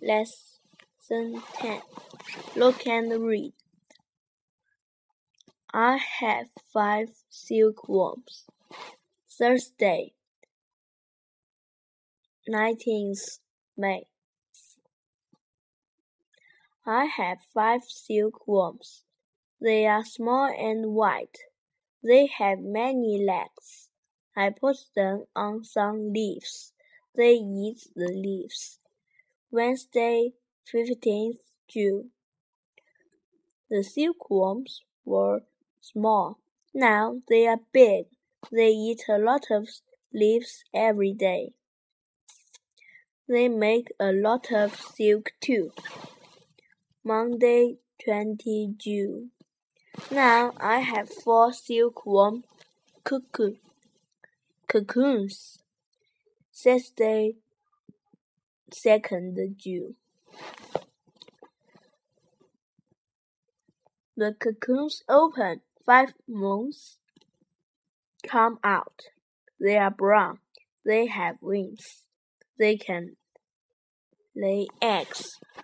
Lesson 10 Look and read. I have five silkworms. Thursday, 19th May. I have five silkworms. They are small and white. They have many legs. I put them on some leaves. They eat the leaves. Wednesday, 15th June. The silkworms were small. Now they are big. They eat a lot of leaves every day. They make a lot of silk too. Monday, 20 June. Now I have four silkworm cocoon, cocoons. Saturday, 2nd June. The cocoons open. Five moths come out. They are brown. They have wings. They can lay eggs.